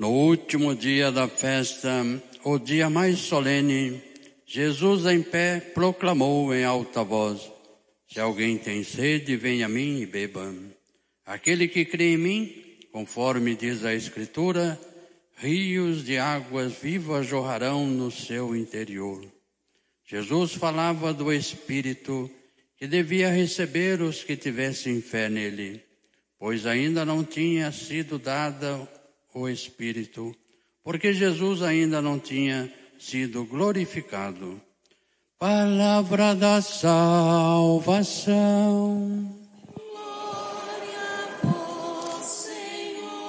No último dia da festa, o dia mais solene, Jesus em pé proclamou em alta voz: Se alguém tem sede, venha a mim e beba. Aquele que crê em mim, conforme diz a Escritura, rios de águas vivas jorrarão no seu interior. Jesus falava do Espírito que devia receber os que tivessem fé nele, pois ainda não tinha sido dada o Espírito, porque Jesus ainda não tinha sido glorificado. Palavra da salvação. Glória a vós, Senhor.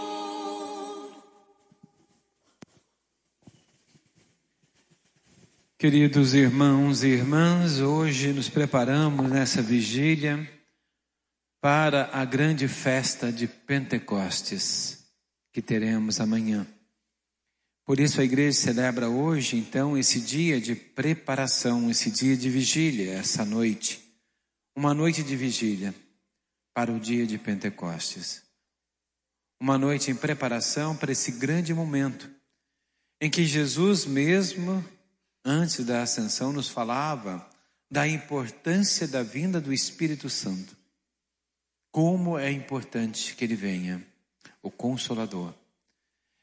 Queridos irmãos e irmãs, hoje nos preparamos nessa vigília para a grande festa de Pentecostes que teremos amanhã. Por isso a igreja celebra hoje, então, esse dia de preparação, esse dia de vigília, essa noite. Uma noite de vigília para o dia de Pentecostes. Uma noite em preparação para esse grande momento em que Jesus mesmo, antes da ascensão, nos falava da importância da vinda do Espírito Santo. Como é importante que ele venha o Consolador.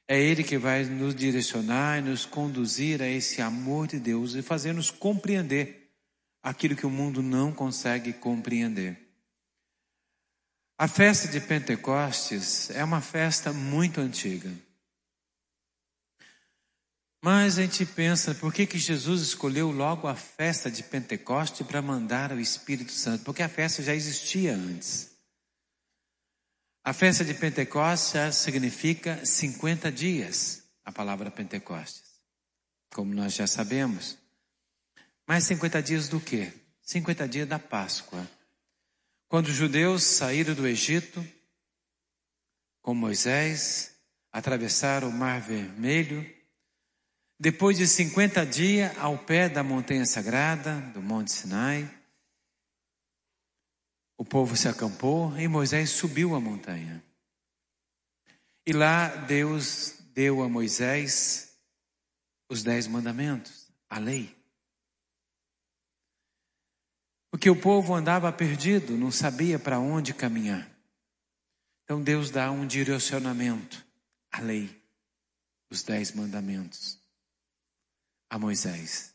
É Ele que vai nos direcionar e nos conduzir a esse amor de Deus e fazer-nos compreender aquilo que o mundo não consegue compreender. A festa de Pentecostes é uma festa muito antiga. Mas a gente pensa, por que, que Jesus escolheu logo a festa de Pentecostes para mandar o Espírito Santo? Porque a festa já existia antes. A festa de Pentecostes significa 50 dias, a palavra Pentecostes, como nós já sabemos. Mas 50 dias do quê? 50 dias da Páscoa. Quando os judeus saíram do Egito com Moisés, atravessaram o Mar Vermelho, depois de 50 dias ao pé da montanha sagrada, do Monte Sinai, o povo se acampou e Moisés subiu a montanha. E lá Deus deu a Moisés os dez mandamentos, a lei. Porque o povo andava perdido, não sabia para onde caminhar. Então Deus dá um direcionamento, a lei, os dez mandamentos, a Moisés.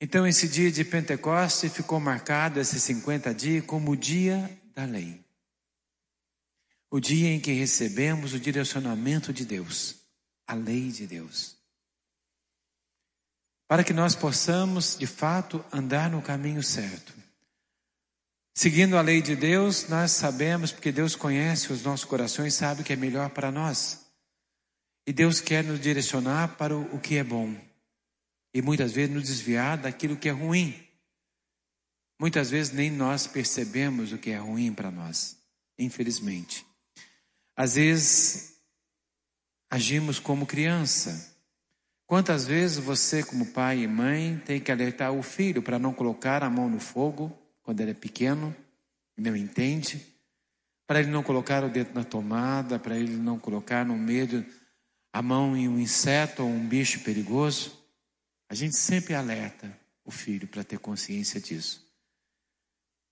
Então, esse dia de Pentecostes ficou marcado, esses 50 dias, como o dia da lei. O dia em que recebemos o direcionamento de Deus, a lei de Deus. Para que nós possamos, de fato, andar no caminho certo. Seguindo a lei de Deus, nós sabemos, porque Deus conhece os nossos corações, sabe o que é melhor para nós. E Deus quer nos direcionar para o que é bom e muitas vezes nos desviar daquilo que é ruim. Muitas vezes nem nós percebemos o que é ruim para nós, infelizmente. Às vezes agimos como criança. Quantas vezes você, como pai e mãe, tem que alertar o filho para não colocar a mão no fogo quando ele é pequeno, não entende, para ele não colocar o dedo na tomada, para ele não colocar no meio a mão em um inseto ou um bicho perigoso. A gente sempre alerta o filho para ter consciência disso.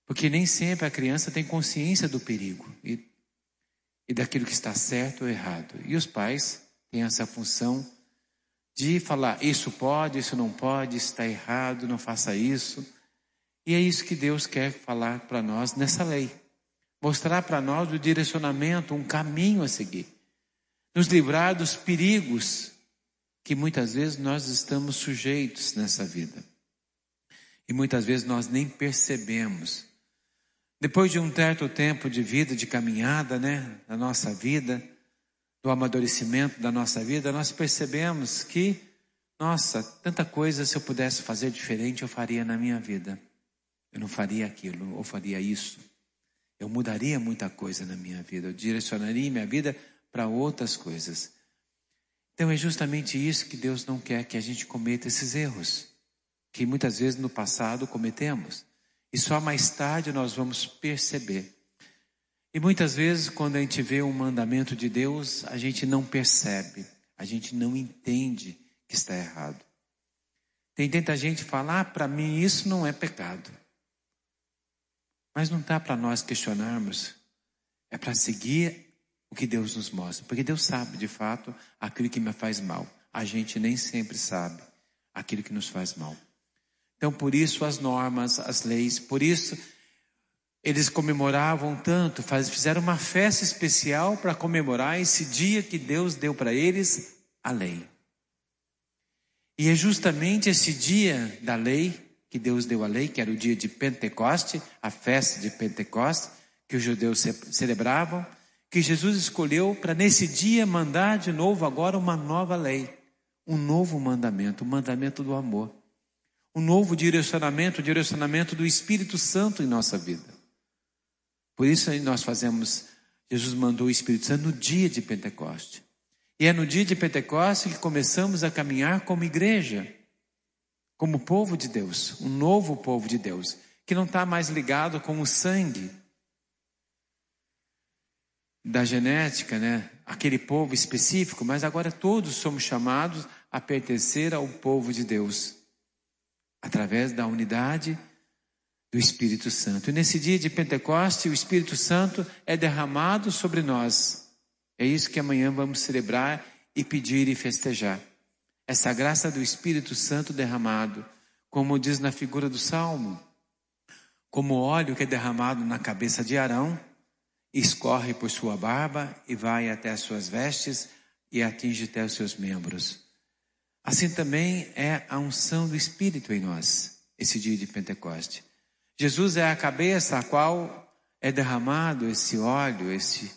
Porque nem sempre a criança tem consciência do perigo e, e daquilo que está certo ou errado. E os pais têm essa função de falar: isso pode, isso não pode, isso está errado, não faça isso. E é isso que Deus quer falar para nós nessa lei. Mostrar para nós o direcionamento, um caminho a seguir. Nos livrar dos perigos que muitas vezes nós estamos sujeitos nessa vida. E muitas vezes nós nem percebemos. Depois de um certo tempo de vida, de caminhada, né, na nossa vida, do amadurecimento da nossa vida, nós percebemos que, nossa, tanta coisa se eu pudesse fazer diferente, eu faria na minha vida. Eu não faria aquilo, ou faria isso. Eu mudaria muita coisa na minha vida, eu direcionaria minha vida para outras coisas. Então é justamente isso que Deus não quer que a gente cometa esses erros, que muitas vezes no passado cometemos, e só mais tarde nós vamos perceber. E muitas vezes, quando a gente vê um mandamento de Deus, a gente não percebe, a gente não entende que está errado. Tem tanta gente falar, ah, para mim isso não é pecado. Mas não está para nós questionarmos, é para seguir o que Deus nos mostra, porque Deus sabe de fato aquilo que me faz mal. A gente nem sempre sabe aquilo que nos faz mal. Então, por isso as normas, as leis, por isso eles comemoravam tanto, fizeram uma festa especial para comemorar esse dia que Deus deu para eles, a lei. E é justamente esse dia da lei, que Deus deu a lei, que era o dia de Pentecoste, a festa de Pentecoste, que os judeus celebravam, que Jesus escolheu para nesse dia mandar de novo agora uma nova lei, um novo mandamento, o mandamento do amor. Um novo direcionamento, o direcionamento do Espírito Santo em nossa vida. Por isso nós fazemos, Jesus mandou o Espírito Santo no dia de Pentecoste. E é no dia de Pentecoste que começamos a caminhar como igreja, como povo de Deus, um novo povo de Deus, que não está mais ligado com o sangue da genética, né? Aquele povo específico, mas agora todos somos chamados a pertencer ao povo de Deus, através da unidade do Espírito Santo. E nesse dia de Pentecoste, o Espírito Santo é derramado sobre nós. É isso que amanhã vamos celebrar e pedir e festejar. Essa graça do Espírito Santo derramado, como diz na figura do Salmo, como óleo que é derramado na cabeça de Arão, escorre por sua barba e vai até as suas vestes e atinge até os seus membros. Assim também é a unção do Espírito em nós, esse dia de Pentecoste. Jesus é a cabeça a qual é derramado esse óleo, esse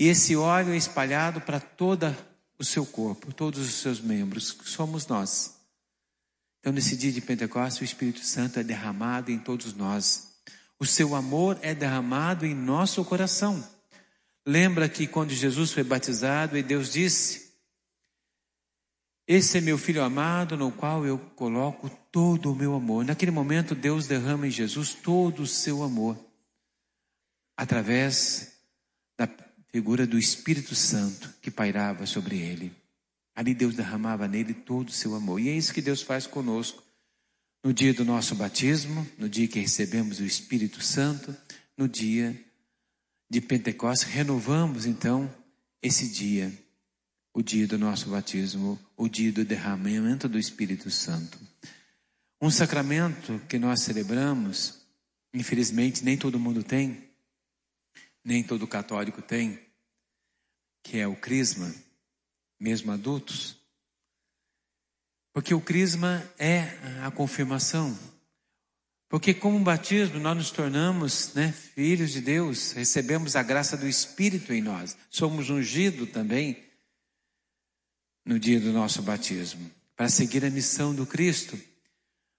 e esse óleo é espalhado para todo o seu corpo, todos os seus membros, que somos nós. Então, nesse dia de Pentecostes, o Espírito Santo é derramado em todos nós. O seu amor é derramado em nosso coração. Lembra que quando Jesus foi batizado e Deus disse: Esse é meu filho amado, no qual eu coloco todo o meu amor. Naquele momento, Deus derrama em Jesus todo o seu amor, através da figura do Espírito Santo que pairava sobre ele. Ali Deus derramava nele todo o seu amor. E é isso que Deus faz conosco. No dia do nosso batismo, no dia que recebemos o Espírito Santo, no dia de Pentecostes, renovamos então esse dia, o dia do nosso batismo, o dia do derramamento do Espírito Santo. Um sacramento que nós celebramos, infelizmente nem todo mundo tem, nem todo católico tem, que é o crisma, mesmo adultos. Porque o crisma é a confirmação. Porque com o batismo nós nos tornamos né, filhos de Deus, recebemos a graça do Espírito em nós, somos ungidos também no dia do nosso batismo, para seguir a missão do Cristo.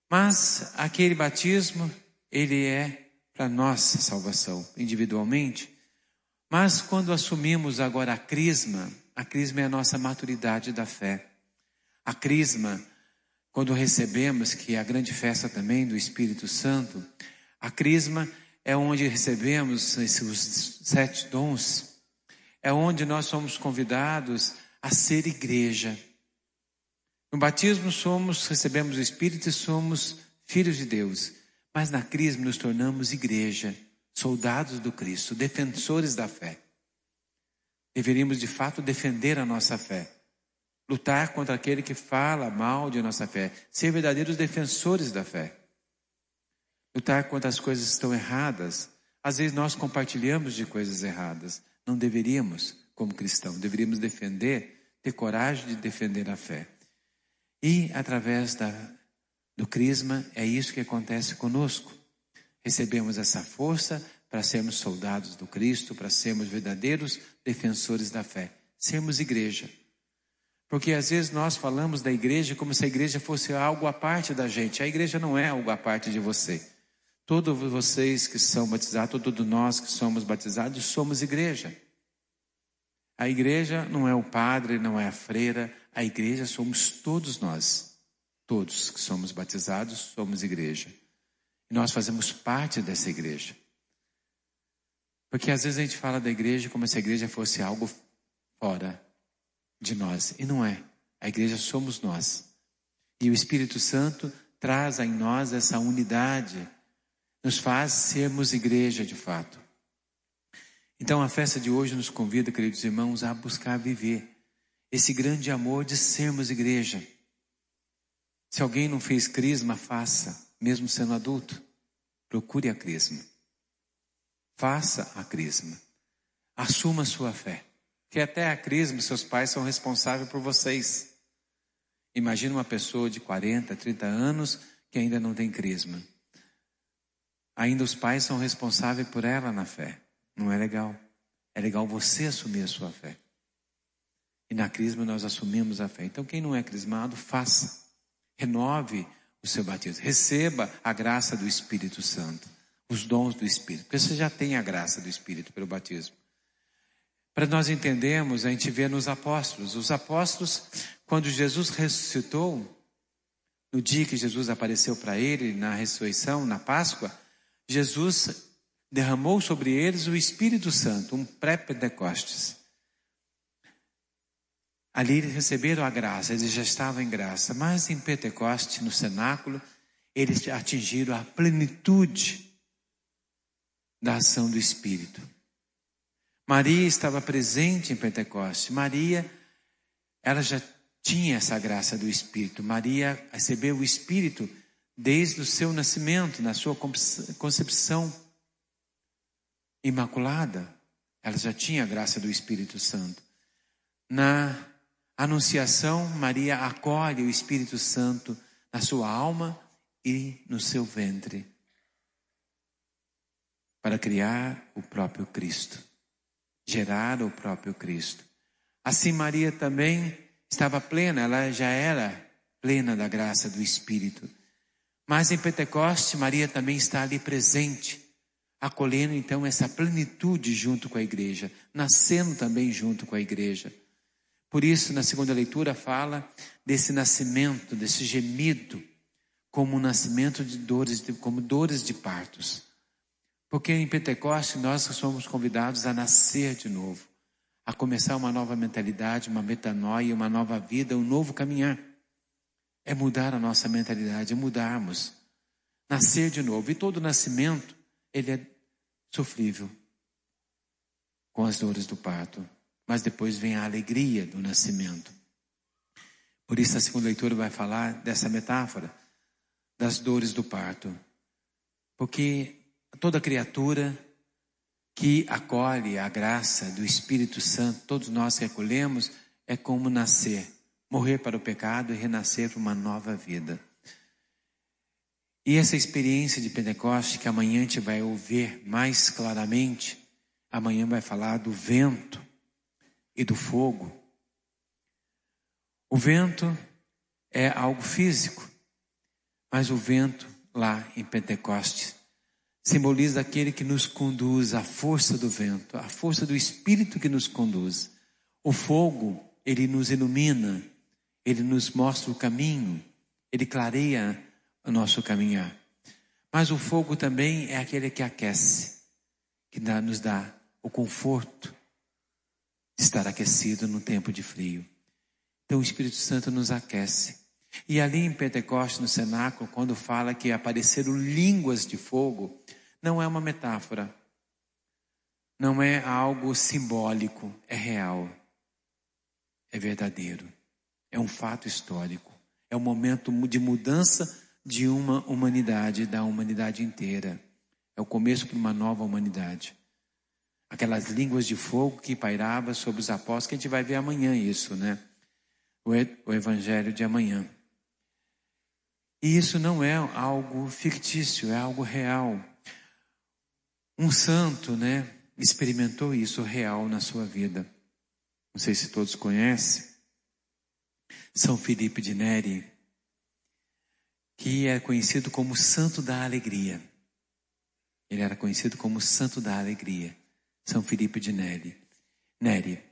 Mas aquele batismo, ele é para nossa salvação, individualmente. Mas quando assumimos agora a crisma, a crisma é a nossa maturidade da fé. A crisma, quando recebemos, que é a grande festa também do Espírito Santo, a crisma é onde recebemos esses sete dons, é onde nós somos convidados a ser igreja. No batismo somos, recebemos o Espírito e somos filhos de Deus. Mas na crisma nos tornamos igreja, soldados do Cristo, defensores da fé. Deveríamos de fato defender a nossa fé. Lutar contra aquele que fala mal de nossa fé. Ser verdadeiros defensores da fé. Lutar contra as coisas que estão erradas. Às vezes nós compartilhamos de coisas erradas. Não deveríamos, como cristão, deveríamos defender ter coragem de defender a fé. E através da, do Crisma, é isso que acontece conosco. Recebemos essa força para sermos soldados do Cristo, para sermos verdadeiros defensores da fé, sermos igreja. Porque às vezes nós falamos da igreja como se a igreja fosse algo à parte da gente. A igreja não é algo à parte de você. Todos vocês que são batizados, todos nós que somos batizados, somos igreja. A igreja não é o padre, não é a freira, a igreja somos todos nós. Todos que somos batizados somos igreja. E nós fazemos parte dessa igreja. Porque às vezes a gente fala da igreja como se a igreja fosse algo fora de nós. E não é. A igreja somos nós. E o Espírito Santo traz em nós essa unidade, nos faz sermos igreja de fato. Então a festa de hoje nos convida, queridos irmãos, a buscar viver esse grande amor de sermos igreja. Se alguém não fez crisma, faça, mesmo sendo adulto. Procure a crisma. Faça a crisma. Assuma a sua fé. Que até a crisma, seus pais são responsáveis por vocês. Imagina uma pessoa de 40, 30 anos que ainda não tem crisma. Ainda os pais são responsáveis por ela na fé. Não é legal. É legal você assumir a sua fé. E na crisma nós assumimos a fé. Então, quem não é crismado, faça. Renove o seu batismo. Receba a graça do Espírito Santo. Os dons do Espírito. Porque você já tem a graça do Espírito pelo batismo. Para nós entendermos, a gente vê nos apóstolos. Os apóstolos, quando Jesus ressuscitou, no dia que Jesus apareceu para ele, na ressurreição, na Páscoa, Jesus derramou sobre eles o Espírito Santo, um pré-Pentecostes. Ali eles receberam a graça, eles já estavam em graça, mas em Pentecoste, no cenáculo, eles atingiram a plenitude da ação do Espírito. Maria estava presente em Pentecoste. Maria, ela já tinha essa graça do Espírito. Maria recebeu o Espírito desde o seu nascimento, na sua concepção imaculada, ela já tinha a graça do Espírito Santo. Na Anunciação, Maria acolhe o Espírito Santo na sua alma e no seu ventre para criar o próprio Cristo, gerar o próprio Cristo. Assim, Maria também estava plena, ela já era plena da graça do Espírito. Mas em Pentecoste, Maria também está ali presente acolhendo então essa plenitude junto com a igreja, nascendo também junto com a igreja. Por isso, na segunda leitura, fala desse nascimento, desse gemido, como um nascimento de dores, como dores de partos. Porque em Pentecoste nós somos convidados a nascer de novo, a começar uma nova mentalidade, uma metanoia, uma nova vida, um novo caminhar. É mudar a nossa mentalidade, é mudarmos, nascer de novo. E todo nascimento, ele é sofrível com as dores do parto, mas depois vem a alegria do nascimento. Por isso a segunda leitura vai falar dessa metáfora das dores do parto. Porque toda criatura que acolhe a graça do Espírito Santo, todos nós que acolhemos, é como nascer, morrer para o pecado e renascer para uma nova vida. E essa experiência de Pentecoste, que amanhã a gente vai ouvir mais claramente, amanhã vai falar do vento e do fogo. O vento é algo físico, mas o vento lá em Pentecoste simboliza aquele que nos conduz, a força do vento, a força do Espírito que nos conduz. O fogo, ele nos ilumina, ele nos mostra o caminho, ele clareia o nosso caminhar. Mas o fogo também é aquele que aquece, que dá, nos dá o conforto de estar aquecido no tempo de frio. Então o Espírito Santo nos aquece. E ali em Pentecostes, no cenáculo, quando fala que apareceram línguas de fogo, não é uma metáfora, não é algo simbólico, é real, é verdadeiro, é um fato histórico, é um momento de mudança de uma humanidade, da humanidade inteira. É o começo para uma nova humanidade. Aquelas línguas de fogo que pairava sobre os apóstolos, que a gente vai ver amanhã isso, né? o evangelho de amanhã. E isso não é algo fictício, é algo real. Um santo, né, experimentou isso real na sua vida. Não sei se todos conhecem. São Felipe de Neri, que é conhecido como Santo da Alegria. Ele era conhecido como Santo da Alegria. São Felipe de Neri. Neri.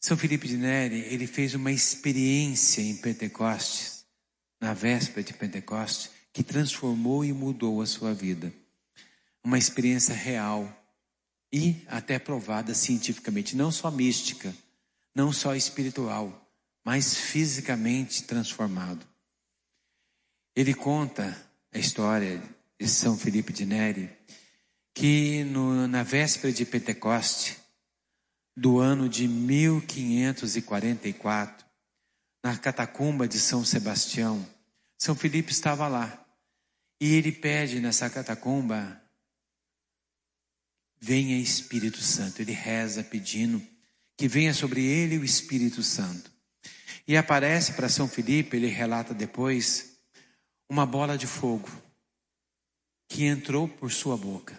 São Felipe de Neri, ele fez uma experiência em Pentecostes, na véspera de Pentecostes, que transformou e mudou a sua vida. Uma experiência real e até provada cientificamente, não só mística, não só espiritual, mas fisicamente transformado. Ele conta a história de São Felipe de Neri, que no- na véspera de Pentecoste, do ano de 1544, na catacumba de São Sebastião, São Felipe estava lá. E ele pede nessa catacumba, venha Espírito Santo. Ele reza pedindo que venha sobre ele o Espírito Santo. E aparece para São Felipe, ele relata depois, uma bola de fogo que entrou por sua boca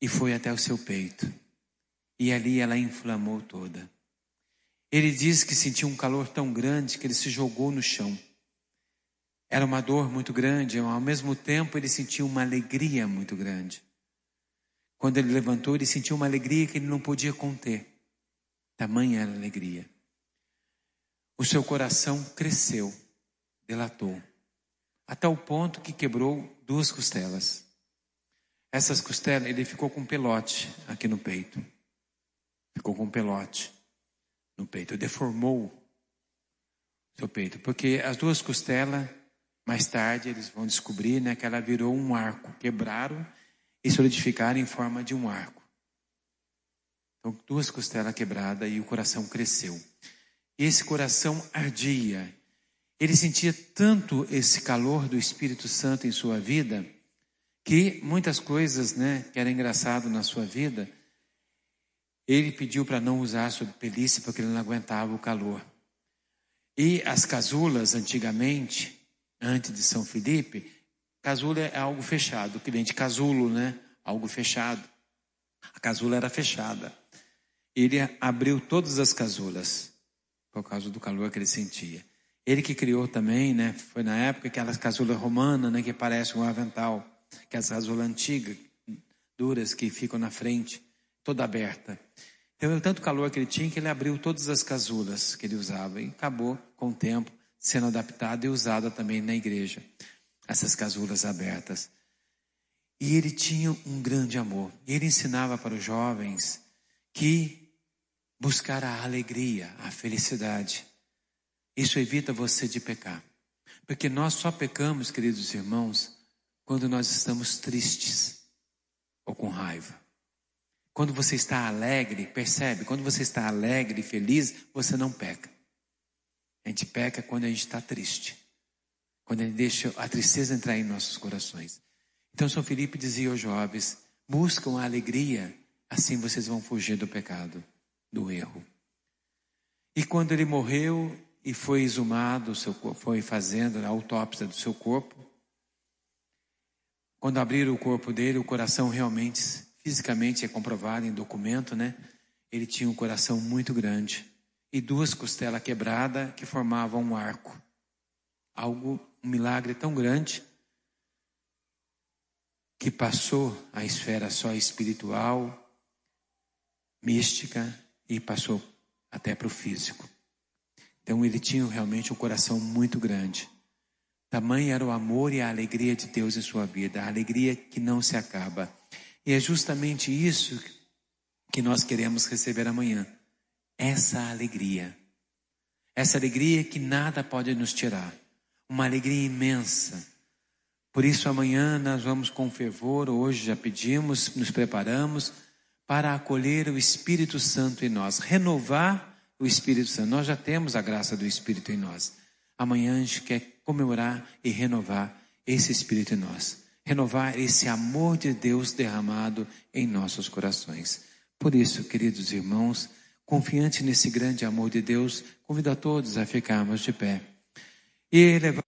e foi até o seu peito. E ali ela inflamou toda. Ele diz que sentiu um calor tão grande que ele se jogou no chão. Era uma dor muito grande, ao mesmo tempo ele sentiu uma alegria muito grande. Quando ele levantou, ele sentiu uma alegria que ele não podia conter. Tamanha era a alegria. O seu coração cresceu, dilatou, até o ponto que quebrou duas costelas. Essas costelas, ele ficou com um pelote aqui no peito. Ficou com um pelote no peito. Deformou seu peito. Porque as duas costelas, mais tarde, eles vão descobrir né, que ela virou um arco. Quebraram e solidificaram em forma de um arco. Então, duas costelas quebradas e o coração cresceu. E esse coração ardia. Ele sentia tanto esse calor do Espírito Santo em sua vida que muitas coisas, né, que era engraçado na sua vida, ele pediu para não usar sob pelícia porque ele não aguentava o calor. E as casulas, antigamente, antes de São Felipe, casula é algo fechado, vem de casulo, né? Algo fechado. A casula era fechada. Ele abriu todas as casulas por causa do calor que ele sentia. Ele que criou também, né? Foi na época aquelas casulas romanas, né? Que parecem um avental, que as casulas antigas, duras, que ficam na frente, toda aberta. Então, tanto calor que ele tinha que ele abriu todas as casulas que ele usava e acabou com o tempo sendo adaptada e usada também na igreja, essas casulas abertas. E ele tinha um grande amor. Ele ensinava para os jovens que buscar a alegria, a felicidade. Isso evita você de pecar. Porque nós só pecamos, queridos irmãos, quando nós estamos tristes ou com raiva. Quando você está alegre, percebe? Quando você está alegre e feliz, você não peca. A gente peca quando a gente está triste. Quando a gente deixa a tristeza entrar em nossos corações. Então, São Felipe dizia aos jovens: buscam a alegria, assim vocês vão fugir do pecado, do erro. E quando ele morreu e foi exumado, seu, foi fazendo a autópsia do seu corpo, quando abriram o corpo dele, o coração realmente, fisicamente é comprovado em documento, né? Ele tinha um coração muito grande e duas costelas quebradas que formavam um arco. Algo, um milagre tão grande que passou a esfera só espiritual, mística e passou até para o físico. Então ele tinha realmente um coração muito grande. Tamanho era o amor e a alegria de Deus em sua vida, a alegria que não se acaba. E é justamente isso que nós queremos receber amanhã. Essa alegria. Essa alegria que nada pode nos tirar. Uma alegria imensa. Por isso amanhã nós vamos com fervor, hoje já pedimos, nos preparamos para acolher o Espírito Santo em nós, renovar o Espírito Santo. Nós já temos a graça do Espírito em nós. Amanhã a gente quer comemorar e renovar esse Espírito em nós. Renovar esse amor de Deus derramado em nossos corações. Por isso, queridos irmãos, confiante nesse grande amor de Deus, convido a todos a ficarmos de pé. E levar